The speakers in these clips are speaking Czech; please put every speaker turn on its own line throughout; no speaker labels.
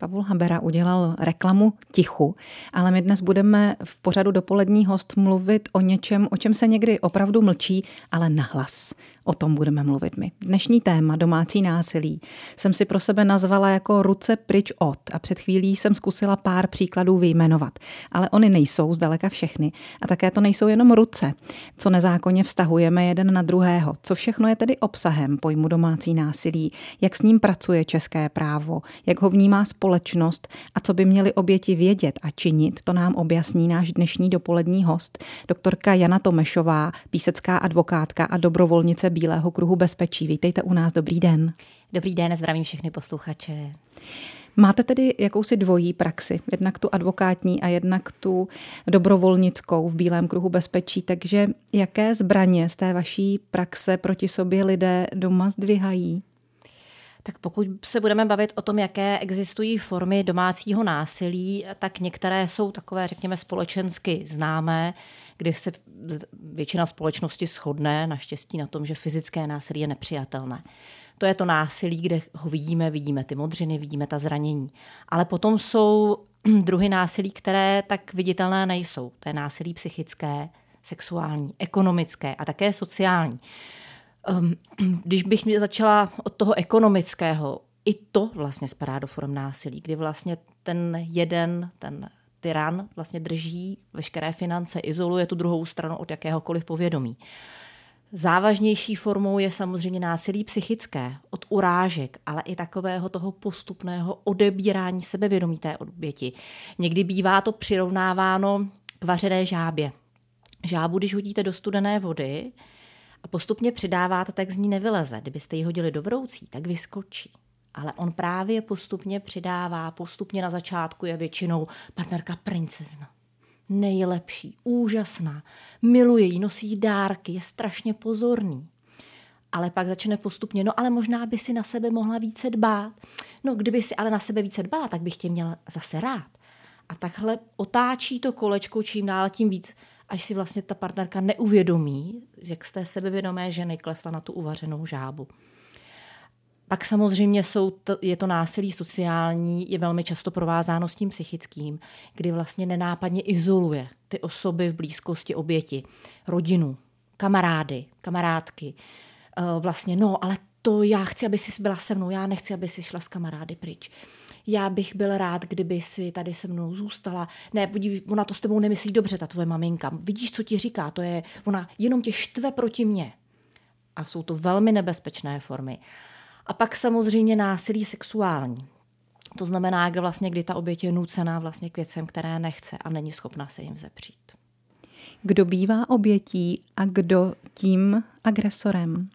Pavul Habera udělal reklamu tichu, ale my dnes budeme v pořadu dopolední host mluvit o něčem, o čem se někdy opravdu mlčí, ale nahlas. O tom budeme mluvit my. Dnešní téma domácí násilí jsem si pro sebe nazvala jako ruce pryč od a před chvílí jsem zkusila pár příkladů vyjmenovat. Ale oni nejsou zdaleka všechny a také to nejsou jenom ruce, co nezákonně vztahujeme jeden na druhého. Co všechno je tedy obsahem pojmu domácí násilí, jak s ním pracuje české právo, jak ho vnímá společnost a co by měli oběti vědět a činit, to nám objasní náš dnešní dopolední host, doktorka Jana Tomešová, písecká advokátka a dobrovolnice Bílého kruhu bezpečí. Vítejte u nás, dobrý den.
Dobrý den, zdravím všechny posluchače.
Máte tedy jakousi dvojí praxi, jednak tu advokátní a jednak tu dobrovolnickou v Bílém kruhu bezpečí, takže jaké zbraně z té vaší praxe proti sobě lidé doma zdvihají?
Tak pokud se budeme bavit o tom, jaké existují formy domácího násilí, tak některé jsou takové, řekněme, společensky známé, kdy se většina společnosti shodne naštěstí na tom, že fyzické násilí je nepřijatelné. To je to násilí, kde ho vidíme, vidíme ty modřiny, vidíme ta zranění. Ale potom jsou druhy násilí, které tak viditelné nejsou. To je násilí psychické, sexuální, ekonomické a také sociální. Um, když bych mě začala od toho ekonomického, i to vlastně spadá do form násilí, kdy vlastně ten jeden, ten tyran vlastně drží veškeré finance, izoluje tu druhou stranu od jakéhokoliv povědomí. Závažnější formou je samozřejmě násilí psychické, od urážek, ale i takového toho postupného odebírání sebevědomí té oběti. Někdy bývá to přirovnáváno k vařené žábě. Žábu, když hodíte do studené vody a postupně přidáváte, tak z ní nevyleze. Kdybyste ji hodili do vroucí, tak vyskočí. Ale on právě postupně přidává, postupně na začátku je většinou partnerka princezna nejlepší, úžasná, miluje ji, nosí dárky, je strašně pozorný. Ale pak začne postupně, no ale možná by si na sebe mohla více dbát. No kdyby si ale na sebe více dbala, tak bych tě měla zase rád. A takhle otáčí to kolečko čím dál tím víc, až si vlastně ta partnerka neuvědomí, jak z té sebevědomé ženy klesla na tu uvařenou žábu. Pak samozřejmě jsou to, je to násilí sociální, je velmi často provázáno s tím psychickým, kdy vlastně nenápadně izoluje ty osoby v blízkosti oběti, rodinu, kamarády, kamarádky. Eh, vlastně, no, ale to já chci, aby jsi byla se mnou, já nechci, aby jsi šla s kamarády pryč. Já bych byl rád, kdyby si tady se mnou zůstala. Ne, vidíš, ona to s tebou nemyslí dobře, ta tvoje maminka. Vidíš, co ti říká, to je, ona jenom tě štve proti mně. A jsou to velmi nebezpečné formy. A pak samozřejmě násilí sexuální. To znamená, kdy vlastně, kdy ta oběť je nucená vlastně k věcem, které nechce a není schopna se jim zepřít.
Kdo bývá obětí a kdo tím agresorem?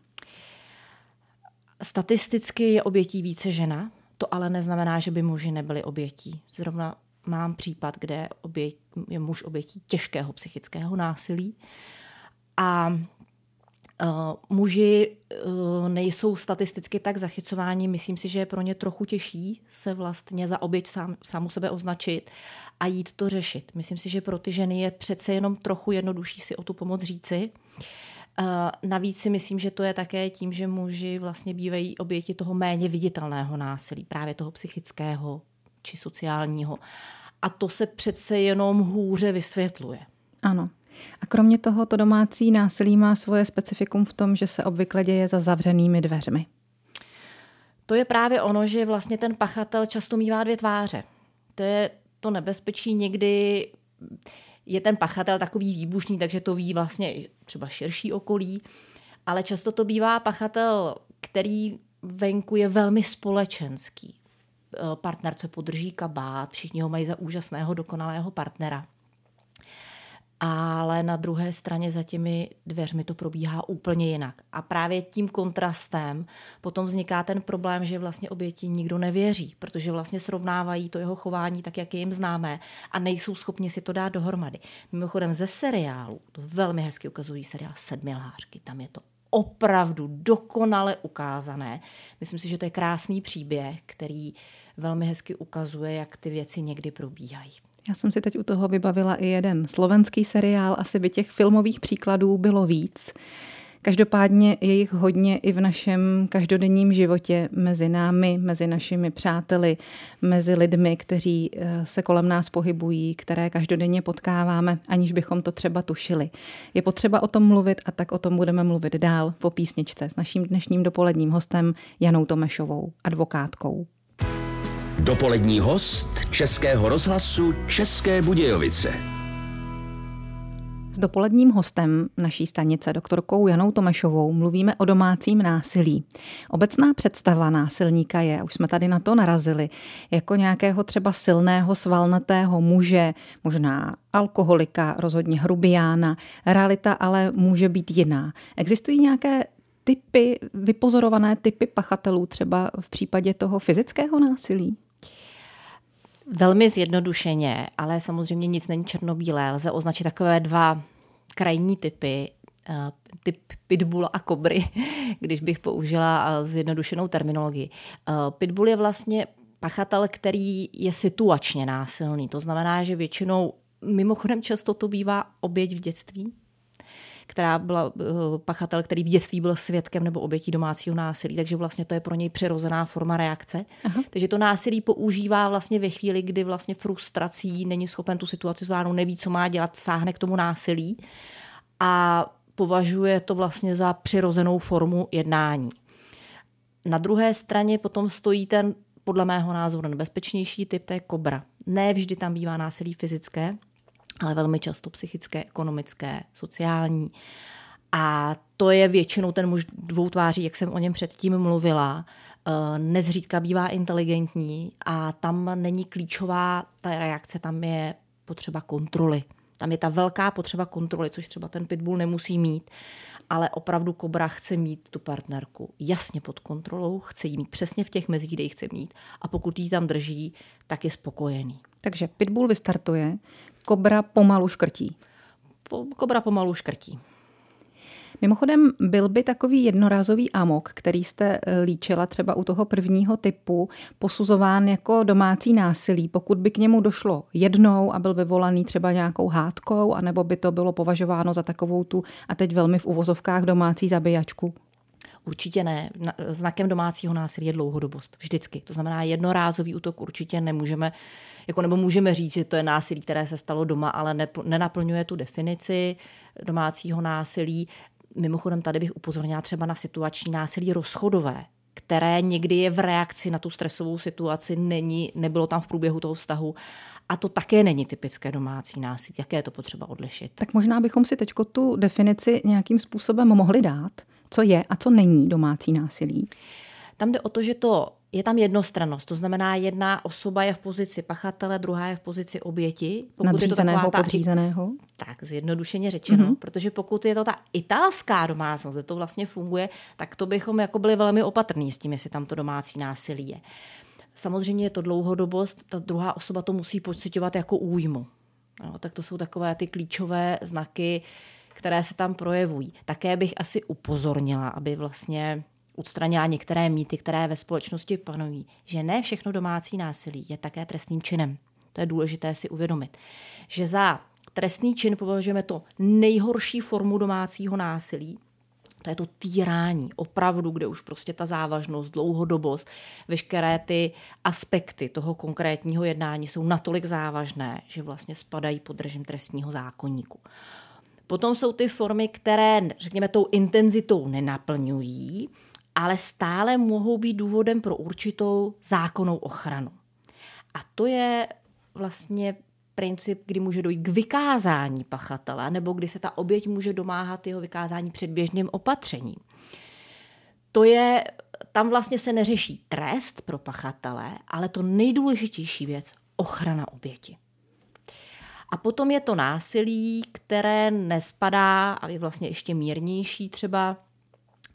Statisticky je obětí více žena, to ale neznamená, že by muži nebyli obětí. Zrovna mám případ, kde oběť, je muž obětí těžkého psychického násilí a Uh, muži uh, nejsou statisticky tak zachycováni, myslím si, že je pro ně trochu těžší se vlastně za oběť sám, samu sebe označit a jít to řešit. Myslím si, že pro ty ženy je přece jenom trochu jednodušší si o tu pomoc říci. Uh, navíc si myslím, že to je také tím, že muži vlastně bývají oběti toho méně viditelného násilí, právě toho psychického či sociálního. A to se přece jenom hůře vysvětluje.
Ano. A kromě toho to domácí násilí má svoje specifikum v tom, že se obvykle děje za zavřenými dveřmi.
To je právě ono, že vlastně ten pachatel často mývá dvě tváře. To je to nebezpečí někdy je ten pachatel takový výbušný, takže to ví vlastně třeba širší okolí, ale často to bývá pachatel, který venku je velmi společenský. Partnerce podrží kabát, všichni ho mají za úžasného, dokonalého partnera ale na druhé straně za těmi dveřmi to probíhá úplně jinak. A právě tím kontrastem potom vzniká ten problém, že vlastně oběti nikdo nevěří, protože vlastně srovnávají to jeho chování tak, jak je jim známé a nejsou schopni si to dát dohromady. Mimochodem ze seriálu, to velmi hezky ukazují seriál Sedmilářky, tam je to opravdu dokonale ukázané. Myslím si, že to je krásný příběh, který velmi hezky ukazuje, jak ty věci někdy probíhají.
Já jsem si teď u toho vybavila i jeden slovenský seriál, asi by těch filmových příkladů bylo víc. Každopádně je jich hodně i v našem každodenním životě mezi námi, mezi našimi přáteli, mezi lidmi, kteří eh, se kolem nás pohybují, které každodenně potkáváme, aniž bychom to třeba tušili. Je potřeba o tom mluvit a tak o tom budeme mluvit dál po písničce s naším dnešním dopoledním hostem Janou Tomešovou, advokátkou.
Dopolední host Českého rozhlasu České Budějovice.
S dopoledním hostem naší stanice, doktorkou Janou Tomešovou, mluvíme o domácím násilí. Obecná představa násilníka je, už jsme tady na to narazili, jako nějakého třeba silného, svalnatého muže, možná alkoholika, rozhodně hrubiána. Realita ale může být jiná. Existují nějaké typy, vypozorované typy pachatelů třeba v případě toho fyzického násilí?
Velmi zjednodušeně, ale samozřejmě nic není černobílé. Lze označit takové dva krajní typy, eh, typ pitbull a kobry, když bych použila eh, zjednodušenou terminologii. Eh, pitbull je vlastně pachatel, který je situačně násilný. To znamená, že většinou, mimochodem často to bývá oběť v dětství, která byla eh, pachatel, který v dětství byl svědkem nebo obětí domácího násilí, takže vlastně to je pro něj přirozená forma reakce. Aha. Takže to násilí používá vlastně ve chvíli, kdy vlastně frustrací není schopen tu situaci zvládnout, neví, co má dělat, sáhne k tomu násilí a považuje to vlastně za přirozenou formu jednání. Na druhé straně potom stojí ten podle mého názoru nebezpečnější typ, to je kobra. Ne vždy tam bývá násilí fyzické, ale velmi často psychické, ekonomické, sociální. A to je většinou ten muž dvou tváří, jak jsem o něm předtím mluvila. Eh, nezřídka bývá inteligentní a tam není klíčová ta reakce, tam je potřeba kontroly. Tam je ta velká potřeba kontroly, což třeba ten pitbull nemusí mít, ale opravdu kobra chce mít tu partnerku jasně pod kontrolou, chce jí mít přesně v těch mezích, kde ji chce mít a pokud ji tam drží, tak je spokojený.
Takže pitbull vystartuje, kobra pomalu škrtí.
Po, kobra pomalu škrtí.
Mimochodem, byl by takový jednorázový amok, který jste eh, líčila třeba u toho prvního typu, posuzován jako domácí násilí, pokud by k němu došlo jednou a byl vyvolaný třeba nějakou hádkou, anebo by to bylo považováno za takovou tu, a teď velmi v uvozovkách, domácí zabíjačku?
Určitě ne. Znakem domácího násilí je dlouhodobost. Vždycky. To znamená, jednorázový útok určitě nemůžeme, jako nebo můžeme říct, že to je násilí, které se stalo doma, ale ne, nenaplňuje tu definici domácího násilí. Mimochodem, tady bych upozornila třeba na situační násilí rozchodové, které někdy je v reakci na tu stresovou situaci, není, nebylo tam v průběhu toho vztahu. A to také není typické domácí násilí. Jaké je to potřeba odlišit?
Tak možná bychom si teď tu definici nějakým způsobem mohli dát co je a co není domácí násilí?
Tam jde o to, že to je tam jednostrannost. To znamená, jedna osoba je v pozici pachatele, druhá je v pozici oběti.
Pokud Nadřízeného, je to ta, podřízeného?
Tak, zjednodušeně řečeno. Mm-hmm. Protože pokud je to ta italská domácnost, kde to vlastně funguje, tak to bychom jako byli velmi opatrní s tím, jestli tam to domácí násilí je. Samozřejmě je to dlouhodobost, ta druhá osoba to musí pocitovat jako újmu. No, tak to jsou takové ty klíčové znaky, které se tam projevují. Také bych asi upozornila, aby vlastně odstranila některé mýty, které ve společnosti panují, že ne všechno domácí násilí je také trestným činem. To je důležité si uvědomit. Že za trestný čin považujeme to nejhorší formu domácího násilí, to je to týrání, opravdu, kde už prostě ta závažnost, dlouhodobost, veškeré ty aspekty toho konkrétního jednání jsou natolik závažné, že vlastně spadají pod režim trestního zákonníku. Potom jsou ty formy, které, řekněme, tou intenzitou nenaplňují, ale stále mohou být důvodem pro určitou zákonnou ochranu. A to je vlastně princip, kdy může dojít k vykázání pachatele, nebo kdy se ta oběť může domáhat jeho vykázání předběžným opatřením. To je, tam vlastně se neřeší trest pro pachatele, ale to nejdůležitější věc, ochrana oběti. A potom je to násilí, které nespadá a je vlastně ještě mírnější třeba,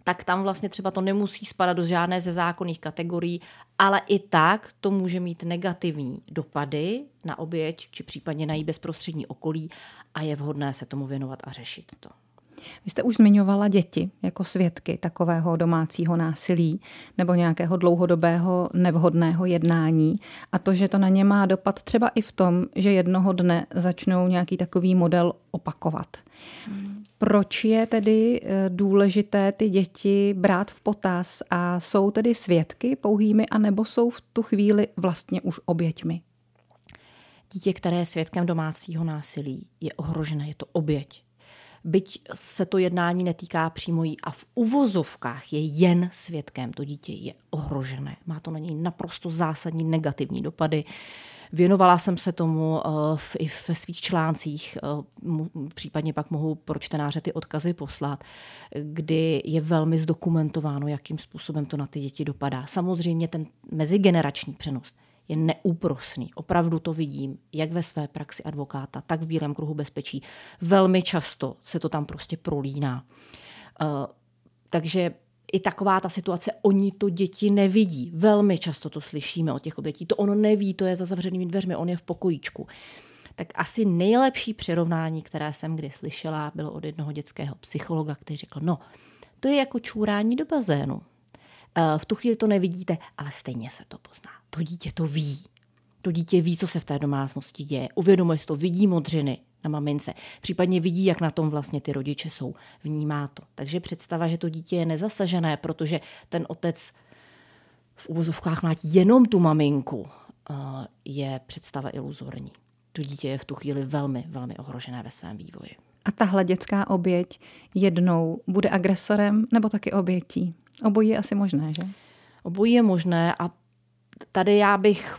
tak tam vlastně třeba to nemusí spadat do žádné ze zákonných kategorií, ale i tak to může mít negativní dopady na oběť či případně na její bezprostřední okolí a je vhodné se tomu věnovat a řešit to.
Vy jste už zmiňovala děti jako svědky takového domácího násilí nebo nějakého dlouhodobého nevhodného jednání a to, že to na ně má dopad třeba i v tom, že jednoho dne začnou nějaký takový model opakovat. Proč je tedy eh, důležité ty děti brát v potaz a jsou tedy svědky pouhými a nebo jsou v tu chvíli vlastně už oběťmi?
Dítě, které je svědkem domácího násilí, je ohrožené, je to oběť byť se to jednání netýká přímo jí a v uvozovkách je jen svědkem, to dítě je ohrožené. Má to na něj naprosto zásadní negativní dopady. Věnovala jsem se tomu uh, v, i ve svých článcích, uh, případně pak mohu pro čtenáře ty odkazy poslat, kdy je velmi zdokumentováno, jakým způsobem to na ty děti dopadá. Samozřejmě ten mezigenerační přenos je neúprosný. Opravdu to vidím, jak ve své praxi advokáta, tak v Bílém kruhu bezpečí. Velmi často se to tam prostě prolíná. Uh, takže i taková ta situace, oni to děti nevidí. Velmi často to slyšíme od těch obětí. To ono neví, to je za zavřenými dveřmi, on je v pokojíčku. Tak asi nejlepší přirovnání, které jsem kdy slyšela, bylo od jednoho dětského psychologa, který řekl, no, to je jako čůrání do bazénu. Eh, v tu chvíli to nevidíte, ale stejně se to pozná. To dítě to ví. To dítě ví, co se v té domácnosti děje. Uvědomuje si to, vidí modřiny na mamince. Případně vidí, jak na tom vlastně ty rodiče jsou. Vnímá to. Takže představa, že to dítě je nezasažené, protože ten otec v úvozovkách má jenom tu maminku, eh, je představa iluzorní. To dítě je v tu chvíli velmi, velmi ohrožené ve svém vývoji.
A tahle dětská oběť jednou bude agresorem nebo taky obětí? Obojí je asi možné, že?
Obojí je možné a tady já bych,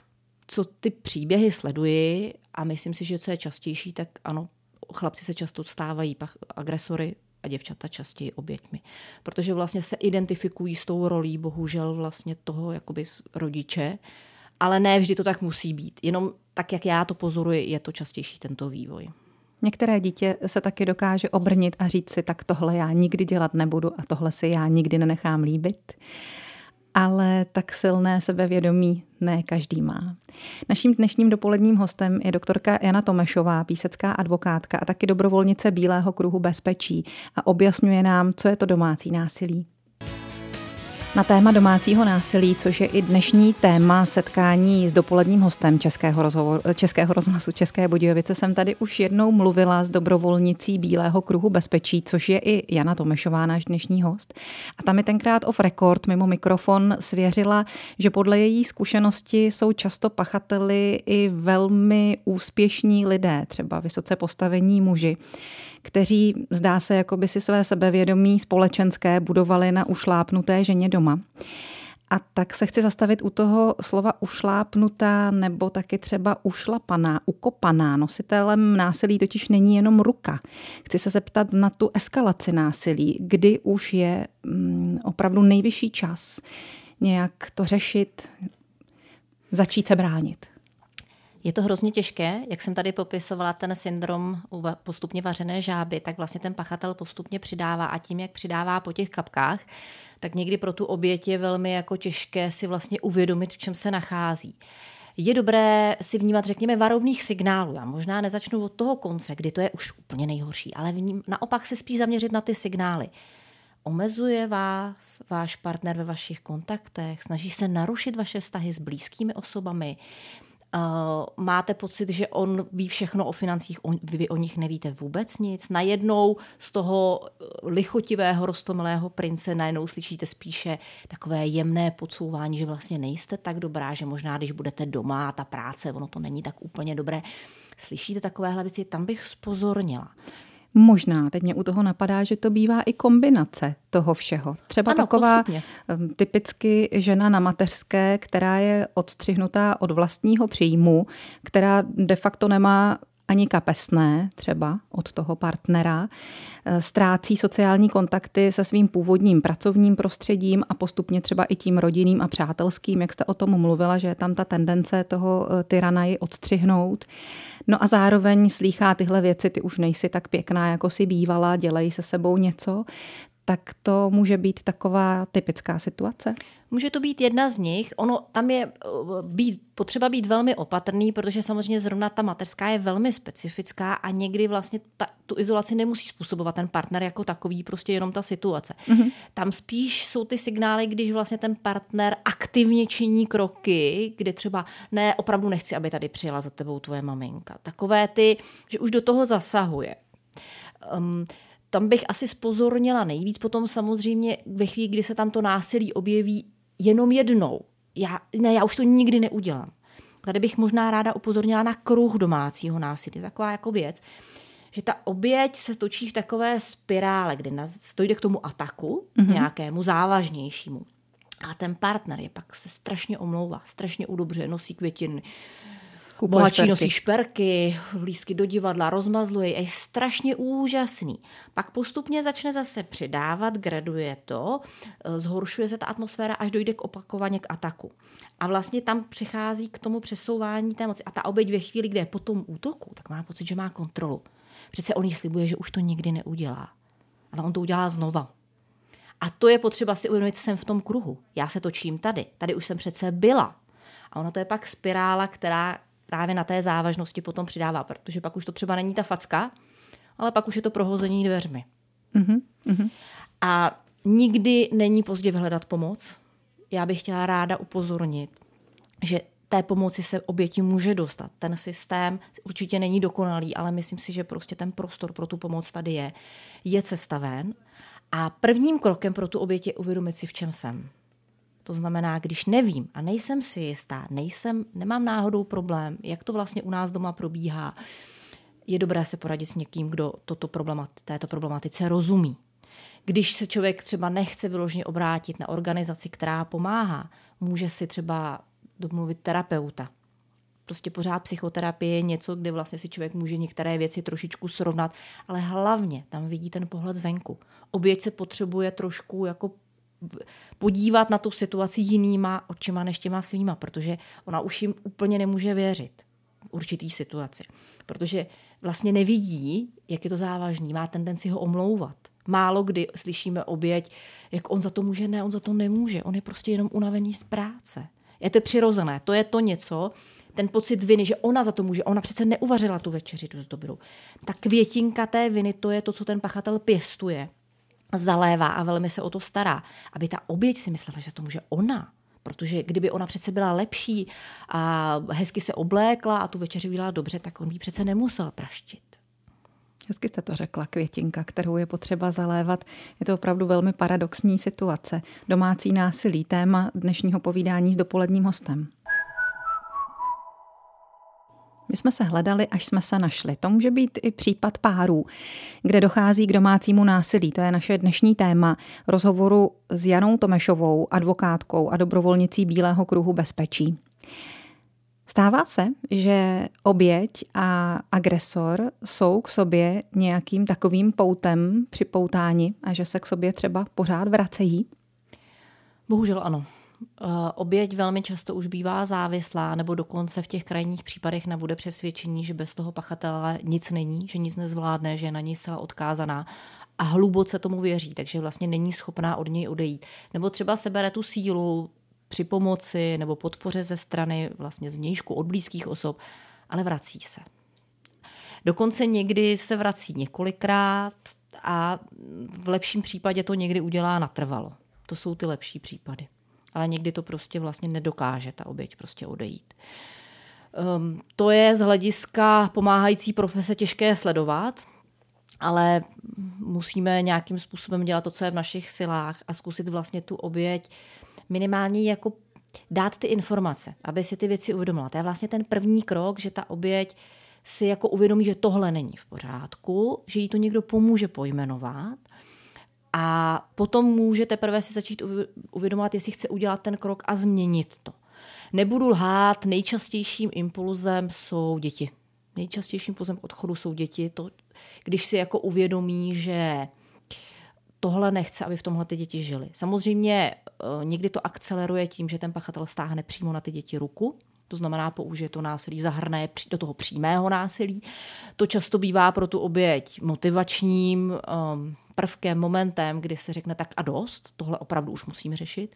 co ty příběhy sleduji a myslím si, že co je častější, tak ano, chlapci se často stávají agresory a děvčata častěji oběťmi. Protože vlastně se identifikují s tou rolí, bohužel vlastně toho jakoby rodiče, ale ne vždy to tak musí být. Jenom tak, jak já to pozoruji, je to častější tento vývoj.
Některé dítě se taky dokáže obrnit a říct si, tak tohle já nikdy dělat nebudu a tohle si já nikdy nenechám líbit. Ale tak silné sebevědomí ne každý má. Naším dnešním dopoledním hostem je doktorka Jana Tomešová, písecká advokátka a taky dobrovolnice Bílého kruhu bezpečí a objasňuje nám, co je to domácí násilí. Na téma domácího násilí, což je i dnešní téma setkání s dopoledním hostem Českého, rozhovor, Českého rozhlasu České Budějovice, jsem tady už jednou mluvila s dobrovolnicí Bílého kruhu bezpečí, což je i Jana Tomešová, náš dnešní host. A tam mi tenkrát off record mimo mikrofon svěřila, že podle její zkušenosti jsou často pachateli i velmi úspěšní lidé, třeba vysoce postavení muži kteří zdá se, jako by si své sebevědomí společenské budovali na ušlápnuté ženě doma. A tak se chci zastavit u toho slova ušlápnutá nebo taky třeba ušlapaná, ukopaná. Nositelem násilí totiž není jenom ruka. Chci se zeptat na tu eskalaci násilí, kdy už je mm, opravdu nejvyšší čas nějak to řešit, začít se bránit.
Je to hrozně těžké, jak jsem tady popisovala ten syndrom postupně vařené žáby, tak vlastně ten pachatel postupně přidává a tím, jak přidává po těch kapkách, tak někdy pro tu oběť je velmi jako těžké si vlastně uvědomit, v čem se nachází. Je dobré si vnímat, řekněme, varovných signálů. Já možná nezačnu od toho konce, kdy to je už úplně nejhorší, ale vním, naopak se spíš zaměřit na ty signály. Omezuje vás váš partner ve vašich kontaktech, snaží se narušit vaše vztahy s blízkými osobami, Uh, máte pocit, že on ví všechno o financích, on, vy o nich nevíte vůbec nic. Najednou z toho eh, lichotivého, rostomilého prince najednou slyšíte spíše takové jemné podsouvání, že vlastně nejste tak dobrá, že možná, když budete doma a ta práce, ono to není tak úplně dobré. Slyšíte takovéhle věci, tam bych spozornila.
Možná, teď mě u toho napadá, že to bývá i kombinace toho všeho. Třeba ano, taková postupně. typicky žena na mateřské, která je odstřihnutá od vlastního příjmu, která de facto nemá ani kapesné třeba od toho partnera, e, ztrácí sociální kontakty se svým původním pracovním prostředím a postupně třeba i tím rodinným a přátelským, jak jste o tom mluvila, že je tam ta tendence toho e, tyrana ji odstřihnout. No a zároveň slýchá tyhle věci, ty už nejsi tak pěkná, jako si bývala, dělají se sebou něco, tak to může být taková typická situace?
Může to být jedna z nich. Ono tam je eh, být, potřeba být velmi opatrný, protože samozřejmě zrovna ta mateřská je velmi specifická a někdy vlastně ta, tu izolaci nemusí způsobovat ten partner jako takový, prostě jenom ta situace. Mm-hmm. Tam spíš jsou ty signály, když vlastně ten partner aktivně činí kroky, kde třeba ne, opravdu nechci, aby tady přijela za tebou tvoje maminka. Takové ty, že už do toho zasahuje. Um, tam bych asi spozornila nejvíc. Potom samozřejmě ve chvíli, kdy se tam to násilí objeví jenom jednou. Já, ne, já už to nikdy neudělám. Tady bych možná ráda upozornila na kruh domácího násilí. Taková jako věc, že ta oběť se točí v takové spirále, kdy dojde k tomu ataku, mm-hmm. nějakému závažnějšímu. A ten partner je pak se strašně omlouvá, strašně udobře, nosí květiny, Kupuje Bohatší šperky. nosí šperky, lístky do divadla, rozmazluje, je strašně úžasný. Pak postupně začne zase přidávat, graduje to, eh, zhoršuje se ta atmosféra, až dojde k opakovaně k ataku. A vlastně tam přichází k tomu přesouvání té moci. A ta oběť ve chvíli, kde je po tom útoku, tak má pocit, že má kontrolu. Přece on jí slibuje, že už to nikdy neudělá. Ale on to udělá znova. A to je potřeba si uvědomit, jsem v tom kruhu. Já se točím tady. Tady už jsem přece byla. A ono to je pak spirála, která právě na té závažnosti potom přidává, protože pak už to třeba není ta facka, ale pak už je to prohození dveřmi. Mm-hmm. A nikdy není pozdě vyhledat pomoc. Já bych chtěla ráda upozornit, že té pomoci se oběti může dostat. Ten systém určitě není dokonalý, ale myslím si, že prostě ten prostor pro tu pomoc tady je. Je cesta ven. A prvním krokem pro tu oběť je uvědomit si, v čem jsem. To znamená, když nevím a nejsem si jistá, nejsem, nemám náhodou problém, jak to vlastně u nás doma probíhá, je dobré se poradit s někým, kdo toto problemati- této problematice rozumí. Když se člověk třeba nechce vyloženě obrátit na organizaci, která pomáhá, může si třeba domluvit terapeuta. Prostě pořád psychoterapie je něco, kde vlastně si člověk může některé věci trošičku srovnat, ale hlavně tam vidí ten pohled zvenku. Oběť se potřebuje trošku jako podívat na tu situaci jinýma očima než těma svýma, protože ona už jim úplně nemůže věřit v určitý situaci. Protože vlastně nevidí, jak je to závažný, má tendenci ho omlouvat. Málo kdy slyšíme oběť, jak on za to může, ne, on za to nemůže, on je prostě jenom unavený z práce. Je to přirozené, to je to něco, ten pocit viny, že ona za to může, ona přece neuvařila tu večeři dost dobrou. Ta květinka té viny, to je to, co ten pachatel pěstuje zalévá a velmi se o to stará, aby ta oběť si myslela, že to může ona. Protože kdyby ona přece byla lepší a hezky se oblékla a tu večeři udělala dobře, tak on by přece nemusel praštit.
Hezky jste to řekla, květinka, kterou je potřeba zalévat. Je to opravdu velmi paradoxní situace. Domácí násilí, téma dnešního povídání s dopoledním hostem. My jsme se hledali, až jsme se našli. To může být i případ párů, kde dochází k domácímu násilí. To je naše dnešní téma rozhovoru s Janou Tomešovou, advokátkou a dobrovolnicí Bílého kruhu bezpečí. Stává se, že oběť a agresor jsou k sobě nějakým takovým poutem připoutáni a že se k sobě třeba pořád vracejí?
Bohužel ano. Eh, oběť velmi často už bývá závislá, nebo dokonce v těch krajních případech nebude přesvědčení, že bez toho pachatele nic není, že nic nezvládne, že je na něj zcela odkázaná a hluboce tomu věří, takže vlastně není schopná od něj odejít. Nebo třeba sebere tu sílu při pomoci nebo podpoře ze strany vlastně zvnějšku od blízkých osob, ale vrací se. Dokonce někdy se vrací několikrát a v lepším případě to někdy udělá natrvalo. To jsou ty lepší případy ale někdy to prostě vlastně nedokáže ta oběť prostě odejít. Um, to je z hlediska pomáhající profese těžké sledovat, ale musíme nějakým způsobem dělat to, co je v našich silách a zkusit vlastně tu oběť minimálně jako dát ty informace, aby si ty věci uvědomila. To je vlastně ten první krok, že ta oběť si jako uvědomí, že tohle není v pořádku, že jí to někdo pomůže pojmenovat a potom může teprve si začít uvědomovat, jestli chce udělat ten krok a změnit to. Nebudu lhát, nejčastějším impulzem jsou děti. Nejčastějším impulzem odchodu jsou děti. To, když si jako uvědomí, že tohle nechce, aby v tomhle ty děti žili. Samozřejmě eh, někdy to akceleruje tím, že ten pachatel stáhne přímo na ty děti ruku, to znamená použije to násilí, zahrne do toho přímého násilí. To často bývá pro tu oběť motivačním um, prvkem, momentem, kdy se řekne tak a dost, tohle opravdu už musíme řešit.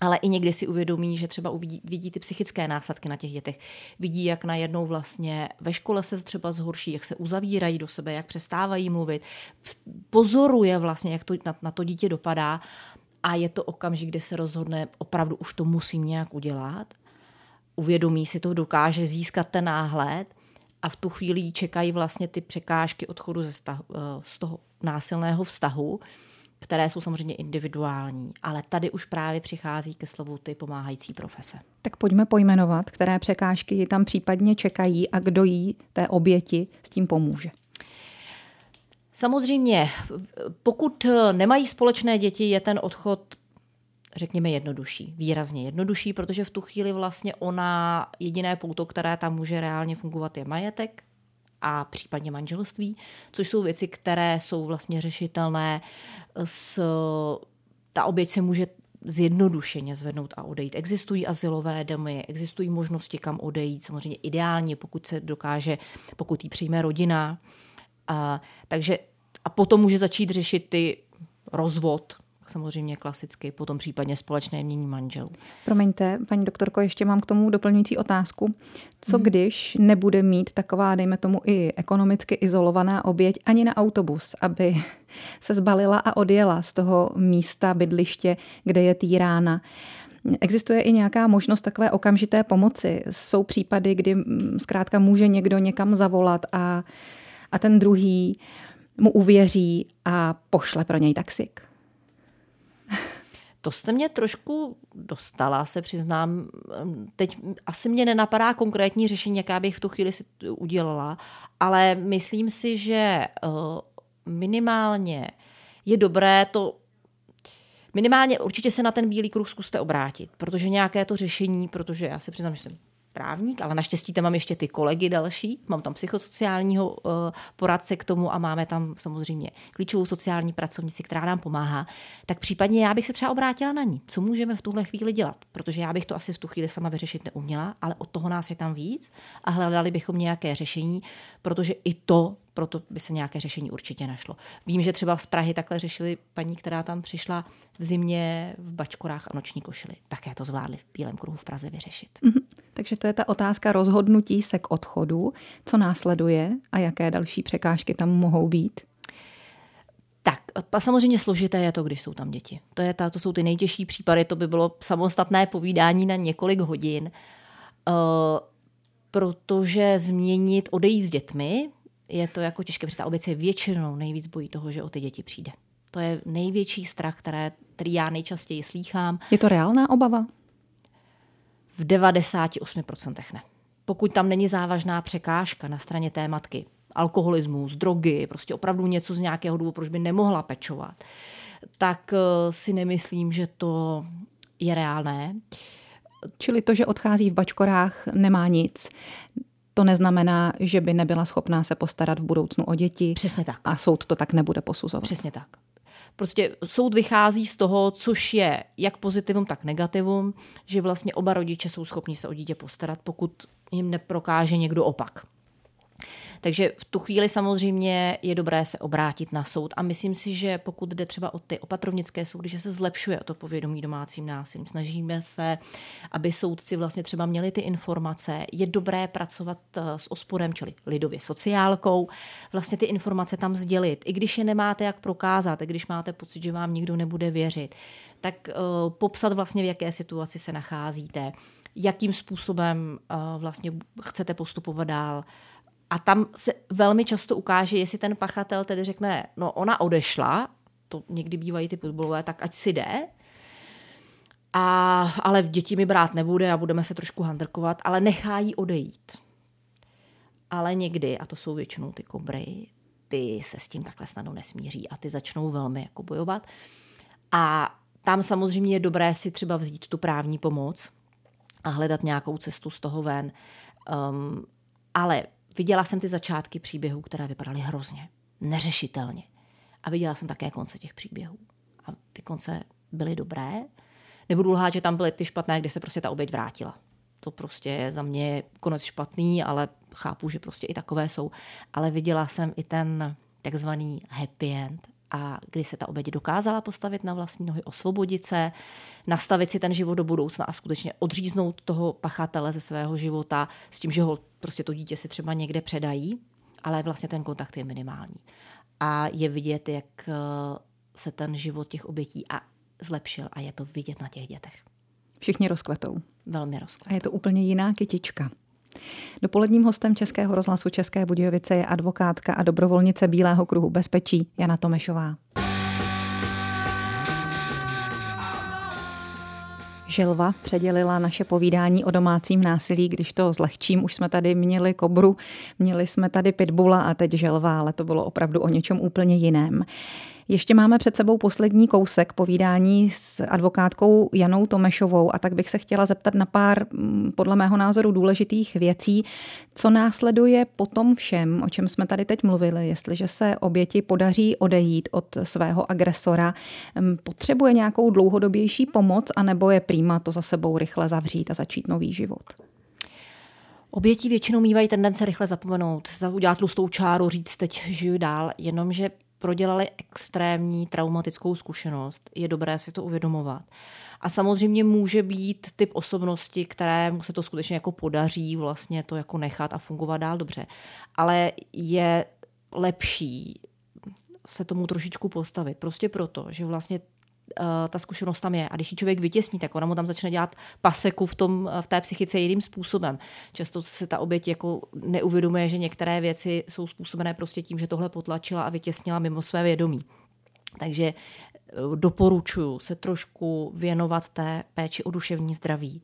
ale i někdy si uvědomí, že třeba uvidí, vidí ty psychické následky na těch dětech. Vidí, jak najednou vlastně ve škole se třeba zhorší, jak se uzavírají do sebe, jak přestávají mluvit. Pozoruje vlastně, jak to na, na to dítě dopadá a je to okamžik, kdy se rozhodne, opravdu už to musím nějak udělat. Uvědomí si to, dokáže získat ten náhled a v tu chvíli čekají vlastně ty překážky odchodu ze stahu, eh, z toho násilného vztahu které jsou samozřejmě individuální, ale tady už právě přichází ke slovu ty pomáhající profese.
Tak pojďme pojmenovat, které překážky ji tam případně čekají a kdo jí té oběti s tím pomůže.
Samozřejmě, pokud nemají společné děti, je ten odchod řekněme, jednodušší. Výrazně jednodušší, protože v tu chvíli vlastně ona jediné pouto, které tam může reálně fungovat, je majetek a případně manželství, což jsou věci, které jsou vlastně řešitelné s ta oběť se může zjednodušeně zvednout a odejít. Existují asilové domy, existují možnosti, kam odejít, samozřejmě ideálně, pokud se dokáže, pokud ji přijme rodina. A, takže a potom může začít řešit ty rozvod, samozřejmě klasicky, potom případně společné mění manželů.
Promiňte, paní doktorko, ještě mám k tomu doplňující otázku. Co hmm. když nebude mít taková, dejme tomu, i ekonomicky izolovaná oběť ani na autobus, aby se zbalila a odjela z toho místa, bydliště, kde je týrána? Existuje i nějaká možnost takové okamžité pomoci? Jsou případy, kdy zkrátka může někdo někam zavolat a, a ten druhý mu uvěří a pošle pro něj taxik?
To jste mě trošku dostala, se přiznám. Teď asi mě nenapadá konkrétní řešení, jaká bych v tu chvíli si udělala, ale myslím si, že eh, minimálně je dobré to Minimálně určitě se na ten bílý kruh zkuste obrátit, protože nějaké to řešení, protože já se přiznám, že jsem právník, ale naštěstí tam mám ještě ty kolegy další. Mám tam psychosociálního uh, poradce k tomu a máme tam samozřejmě klíčovou sociální pracovnici, která nám pomáhá. Tak případně já bych se třeba obrátila na ní. Co můžeme v tuhle chvíli dělat? Protože já bych to asi v tu chvíli sama vyřešit neuměla, ale od toho nás je tam víc a hledali bychom nějaké řešení, protože i to proto by se nějaké řešení určitě našlo. Vím, že třeba z Prahy takhle řešili paní, která tam přišla v zimě v bačkorách a noční košili. Také to zvládli v Bílém kruhu v Praze vyřešit. Mm-hmm.
Takže to je ta otázka rozhodnutí se k odchodu. Co následuje a jaké další překážky tam mohou být?
Tak, a samozřejmě složité je to, když jsou tam děti. To, je ta, to jsou ty nejtěžší případy, to by bylo samostatné povídání na několik hodin, uh, protože změnit, odejít s dětmi, je to jako těžké, protože ta oběť se většinou nejvíc bojí toho, že o ty děti přijde. To je největší strach, které, který já nejčastěji slýchám.
Je to reálná obava?
V 98% ne. Pokud tam není závažná překážka na straně té matky, alkoholismus, drogy, prostě opravdu něco z nějakého důvodu, proč by nemohla pečovat, tak eh, si nemyslím, že to je reálné.
Čili to, že odchází v bačkorách, nemá nic to neznamená, že by nebyla schopná se postarat v budoucnu o děti.
Přesně tak.
A soud to tak nebude posuzovat.
Přesně tak. Prostě soud vychází z toho, což je jak pozitivum, tak negativum, že vlastně oba rodiče jsou schopni se o dítě postarat, pokud jim neprokáže někdo opak. Takže v tu chvíli samozřejmě je dobré se obrátit na soud a myslím si, že pokud jde třeba o ty opatrovnické soudy, že se zlepšuje to povědomí domácím násilím. Snažíme se, aby soudci vlastně třeba měli ty informace. Je dobré pracovat eh, s osporem, čili lidově sociálkou, vlastně ty informace tam sdělit. I když je nemáte jak prokázat, i když máte pocit, že vám nikdo nebude věřit, tak uh, popsat vlastně, v jaké situaci se nacházíte, jakým způsobem uh, vlastně chcete postupovat dál a tam se velmi často ukáže, jestli ten pachatel tedy řekne, no ona odešla, to někdy bývají ty pitbullové, tak ať si jde, a, ale děti mi brát nebude a budeme se trošku handrkovat, ale nechá jí odejít. Ale někdy, a to jsou většinou ty kobry, ty se s tím takhle snadno nesmíří a ty začnou velmi jako bojovat. A tam samozřejmě je dobré si třeba vzít tu právní pomoc a hledat nějakou cestu z toho ven. Um, ale Viděla jsem ty začátky příběhů, které vypadaly hrozně, neřešitelně. A viděla jsem také konce těch příběhů. A ty konce byly dobré. Nebudu lhát, že tam byly ty špatné, kde se prostě ta oběť vrátila. To prostě je za mě konec špatný, ale chápu, že prostě i takové jsou. Ale viděla jsem i ten takzvaný happy end a kdy se ta oběť dokázala postavit na vlastní nohy, osvobodit se, nastavit si ten život do budoucna a skutečně odříznout toho pachatele ze svého života s tím, že ho prostě to dítě si třeba někde předají, ale vlastně ten kontakt je minimální. A je vidět, jak eh, se ten život těch obětí a zlepšil a je to vidět na těch dětech.
Všichni rozkvetou.
Velmi rozkvetou.
A je to úplně jiná kytička. Dopoledním hostem Českého rozhlasu České Budějovice je advokátka a dobrovolnice Bílého kruhu bezpečí Jana Tomešová. Želva předělila naše povídání o domácím násilí, když to zlehčím, už jsme tady měli kobru, měli jsme tady pitbula a teď želva, ale to bylo opravdu o něčem úplně jiném. Ještě máme před sebou poslední kousek povídání s advokátkou Janou Tomešovou a tak bych se chtěla zeptat na pár, mm, podle mého názoru, důležitých věcí. Co následuje po tom všem, o čem jsme tady teď mluvili, jestliže se oběti podaří odejít od svého agresora, mm, potřebuje nějakou dlouhodobější pomoc, anebo je prýma to za sebou rychle zavřít a začít nový život?
Oběti většinou mývají tendence rychle zapomenout, udělat tlustou čáru, říct teď žiju dál, jenomže prodělali extrémní traumatickou zkušenost, je dobré si to uvědomovat. A samozřejmě může být typ osobnosti, kterému se to skutečně jako podaří vlastně to jako nechat a fungovat dál dobře. Ale je lepší se tomu trošičku postavit. Prostě proto, že vlastně ta zkušenost tam je. A když ji člověk vytěsní, tak ona mu tam začne dělat paseku v, tom, v té psychice jiným způsobem. Často se ta oběť jako neuvědomuje, že některé věci jsou způsobené prostě tím, že tohle potlačila a vytěsnila mimo své vědomí. Takže eh, doporučuji se trošku věnovat té péči o duševní zdraví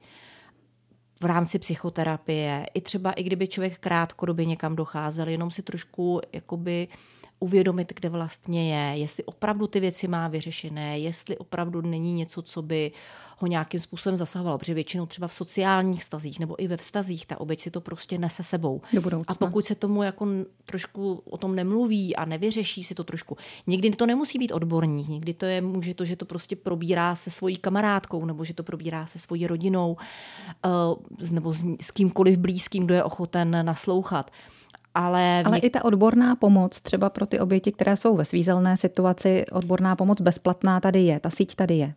v rámci psychoterapie, i třeba i kdyby člověk krátkodobě někam docházel, jenom si trošku jakoby uvědomit, kde vlastně je, jestli opravdu ty věci má vyřešené, jestli opravdu není něco, co by ho nějakým způsobem zasahovalo, protože většinou třeba v sociálních vztazích nebo i ve vztazích ta oběť si to prostě nese sebou. A pokud se tomu jako trošku o tom nemluví a nevyřeší si to trošku, někdy to nemusí být odborník, někdy to je, může to, že to prostě probírá se svojí kamarádkou nebo že to probírá se svojí rodinou uh, nebo s, s kýmkoliv blízkým, kdo je ochoten naslouchat. Ale,
ale i ta odborná pomoc, třeba pro ty oběti, které jsou ve svízelné situaci, odborná pomoc bezplatná tady je, ta síť tady je.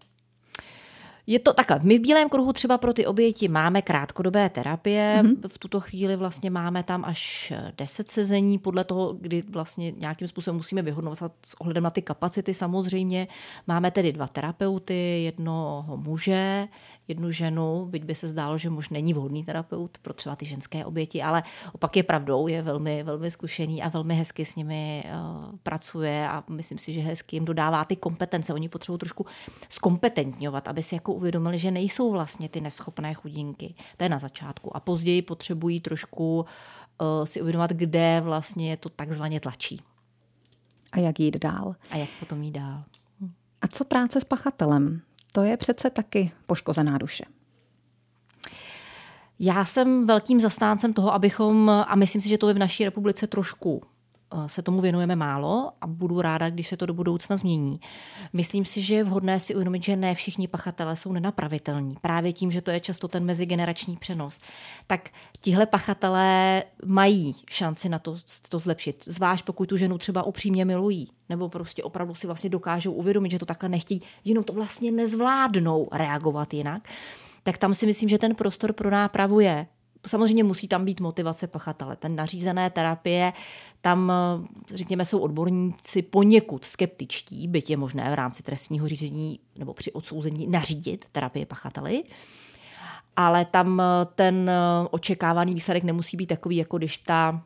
Je to takhle. My v Bílém kruhu třeba pro ty oběti máme krátkodobé terapie. Mm-hmm. V tuto chvíli vlastně máme tam až 10 sezení podle toho, kdy vlastně nějakým způsobem musíme vyhodnocovat s ohledem na ty kapacity samozřejmě. Máme tedy dva terapeuty, jednoho muže, jednu ženu, byť by se zdálo, že muž není vhodný terapeut pro třeba ty ženské oběti, ale opak je pravdou, je velmi, velmi zkušený a velmi hezky s nimi uh, pracuje a myslím si, že hezky jim dodává ty kompetence. Oni potřebují trošku zkompetentňovat, aby si jako uvědomili, že nejsou vlastně ty neschopné chudinky. To je na začátku. A později potřebují trošku uh, si uvědomovat, kde vlastně je to takzvaně tlačí.
A jak jít dál.
A jak potom jít dál.
A co práce s pachatelem? To je přece taky poškozená duše.
Já jsem velkým zastáncem toho, abychom, a myslím si, že to je v naší republice trošku se tomu věnujeme málo a budu ráda, když se to do budoucna změní. Myslím si, že je vhodné si uvědomit, že ne všichni pachatelé jsou nenapravitelní. Právě tím, že to je často ten mezigenerační přenos. Tak tihle pachatelé mají šanci na to, to zlepšit. Zvlášť pokud tu ženu třeba upřímně milují, nebo prostě opravdu si vlastně dokážou uvědomit, že to takhle nechtějí, jenom to vlastně nezvládnou reagovat jinak tak tam si myslím, že ten prostor pro nápravu je. Samozřejmě musí tam být motivace pachatele. Ten nařízené terapie, tam, řekněme, jsou odborníci poněkud skeptičtí, byť je možné v rámci trestního řízení nebo při odsouzení nařídit terapie pachateli. Ale tam ten očekávaný výsledek nemusí být takový, jako když ta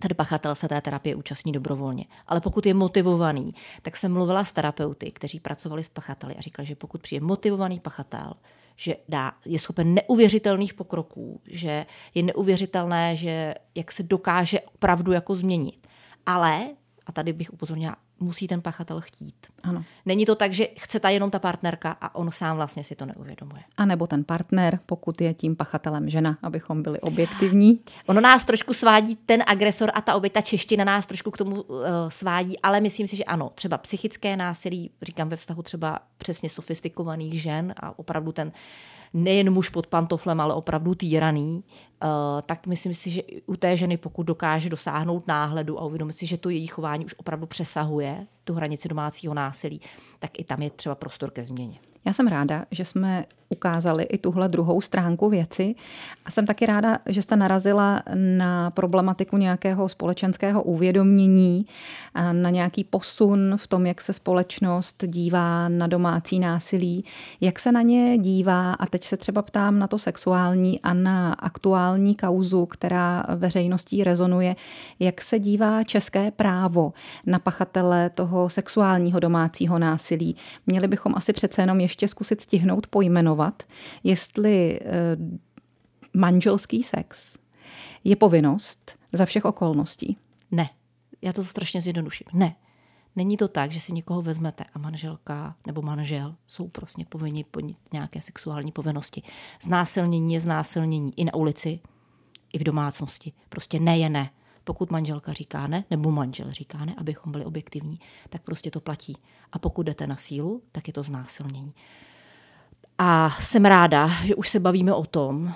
ten pachatel se té terapie účastní dobrovolně. Ale pokud je motivovaný, tak jsem mluvila s terapeuty, kteří pracovali s pachateli a říkali, že pokud přijde motivovaný pachatel, že dá, je schopen neuvěřitelných pokroků, že je neuvěřitelné, že jak se dokáže opravdu jako změnit. Ale, a tady bych upozornila, musí ten pachatel chtít.
Ano.
Není to tak, že chce ta jenom ta partnerka a on sám vlastně si to neuvědomuje.
A nebo ten partner, pokud je tím pachatelem žena, abychom byli objektivní.
Ono nás trošku svádí ten agresor a ta oběta čeština nás trošku k tomu uh, svádí, ale myslím si, že ano, třeba psychické násilí, říkám ve vztahu třeba přesně sofistikovaných žen a opravdu ten nejen muž pod pantoflem, ale opravdu týraný, tak myslím si, že u té ženy, pokud dokáže dosáhnout náhledu a uvědomit si, že to její chování už opravdu přesahuje tu hranici domácího násilí, tak i tam je třeba prostor ke změně.
Já jsem ráda, že jsme ukázali i tuhle druhou stránku věci a jsem taky ráda, že jste narazila na problematiku nějakého společenského uvědomění, na nějaký posun v tom, jak se společnost dívá na domácí násilí, jak se na ně dívá a teď se třeba ptám na to sexuální a na aktuální kauzu, která veřejností rezonuje, jak se dívá české právo na pachatele toho sexuálního domácího násilí. Měli bychom asi přece jenom ještě zkusit stihnout pojmenovat, jestli eh, manželský sex je povinnost za všech okolností.
Ne. Já to strašně zjednoduším. Ne. Není to tak, že si někoho vezmete a manželka nebo manžel jsou prostě povinni plnit nějaké sexuální povinnosti. Znásilnění je znásilnění i na ulici, i v domácnosti. Prostě ne je ne. Pokud manželka říká ne, nebo manžel říká ne, abychom byli objektivní, tak prostě to platí. A pokud jdete na sílu, tak je to znásilnění. A jsem ráda, že už se bavíme o tom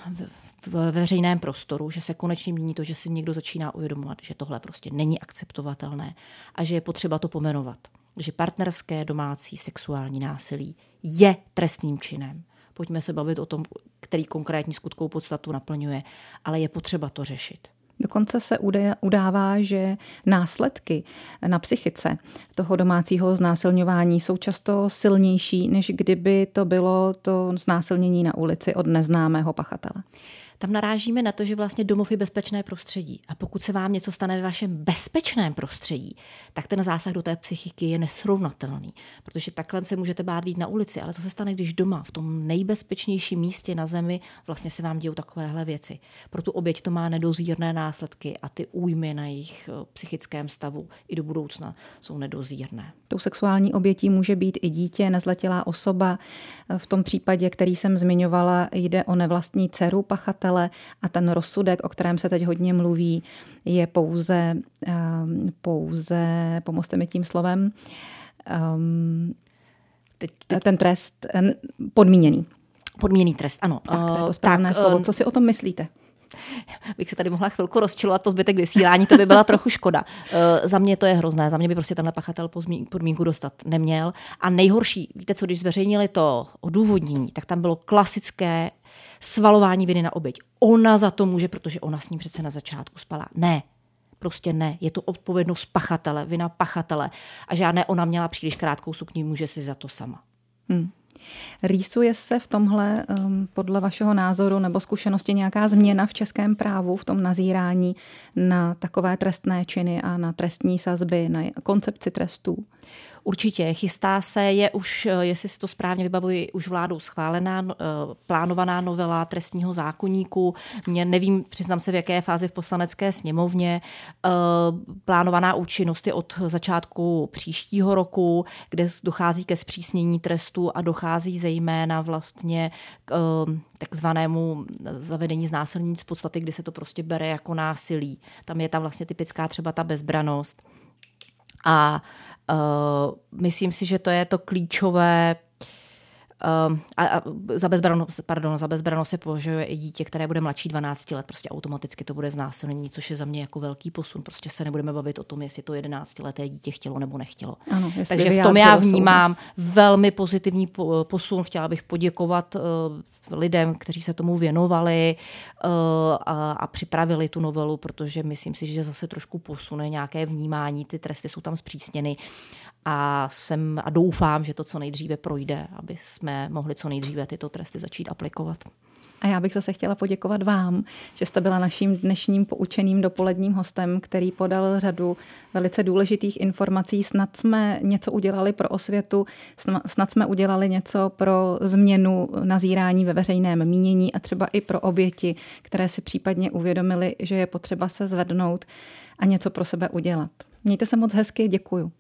v veřejném prostoru, že se konečně mění to, že si někdo začíná uvědomovat, že tohle prostě není akceptovatelné a že je potřeba to pomenovat. Že partnerské domácí sexuální násilí je trestným činem. Pojďme se bavit o tom, který konkrétní skutkou podstatu naplňuje, ale je potřeba to řešit.
Dokonce se udává, že následky na psychice toho domácího znásilňování jsou často silnější, než kdyby to bylo to znásilnění na ulici od neznámého pachatele
tam narážíme na to, že vlastně domov je bezpečné prostředí. A pokud se vám něco stane ve vašem bezpečném prostředí, tak ten zásah do té psychiky je nesrovnatelný. Protože takhle se můžete bát být na ulici, ale to se stane, když doma, v tom nejbezpečnějším místě na zemi, vlastně se vám dějou takovéhle věci. Pro tu oběť to má nedozírné následky a ty újmy na jejich eh, psychickém stavu i do budoucna jsou nedozírné.
Tou sexuální obětí může být i dítě, nezletilá osoba. V tom případě, který jsem zmiňovala, jde o nevlastní dceru pachatele pachatele a ten rozsudek, o kterém se teď hodně mluví, je pouze, um, pouze pomozte mi tím slovem, teď, teď. ten trest podmíněný.
Podmíněný trest, ano.
Tak, to je to správné tak, slovo. Co si o tom myslíte?
Bych se tady mohla chvilku rozčilovat po zbytek vysílání, to by byla trochu škoda. Uh, za mě to je hrozné, za mě by prostě tenhle pachatel podmínku dostat neměl. A nejhorší, víte co, když zveřejnili to odůvodnění, tak tam bylo klasické svalování viny na oběť. Ona za to může, protože ona s ním přece na začátku spala. Ne, Prostě ne, je to odpovědnost pachatele, vina pachatele. A žádné ona měla příliš krátkou sukni, může si za to sama. Hmm.
Rýsuje se v tomhle um, podle vašeho názoru nebo zkušenosti nějaká změna v českém právu v tom nazírání na takové trestné činy a na trestní sazby, na koncepci trestů?
Určitě, chystá se, je už, eh, jestli si to správně vybavuji, už vládou schválená, eh, plánovaná novela trestního zákoníku. Mě nevím, přiznám se, v jaké fázi v poslanecké sněmovně. Eh, plánovaná účinnost je od začátku příštího roku, kde dochází ke zpřísnění trestu a dochází zejména vlastně k takzvanému zavedení znásilnění z podstaty, kdy se to prostě bere jako násilí. Tam je tam vlastně typická třeba ta bezbranost. A myslím si, že to je to klíčové Uh, a, a za bezbranost, pardon, za bezbranost se považuje i dítě, které bude mladší 12 let, prostě automaticky to bude znásilnění, což je za mě jako velký posun. Prostě se nebudeme bavit o tom, jestli to 11 leté dítě chtělo nebo nechtělo. Ano, Takže v tom já vnímám souhlas. velmi pozitivní posun. Chtěla bych poděkovat uh, lidem, kteří se tomu věnovali a, a připravili tu novelu, protože myslím si, že zase trošku posune nějaké vnímání. Ty tresty jsou tam zpřísněny a, jsem, a doufám, že to co nejdříve projde, aby jsme mohli co nejdříve tyto tresty začít aplikovat.
A já bych zase chtěla poděkovat vám, že jste byla naším dnešním poučeným dopoledním hostem, který podal řadu velice důležitých informací. Snad jsme něco udělali pro osvětu, snad jsme udělali něco pro změnu nazírání ve veřejném mínění a třeba i pro oběti, které si případně uvědomili, že je potřeba se zvednout a něco pro sebe udělat. Mějte se moc hezky, děkuju.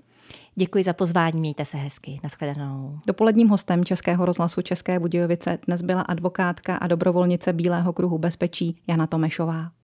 Děkuji za pozvání, mějte se hezky. Naschledanou.
Dopoledním hostem Českého rozhlasu České Budějovice dnes byla advokátka a dobrovolnice Bílého kruhu bezpečí Jana Tomešová.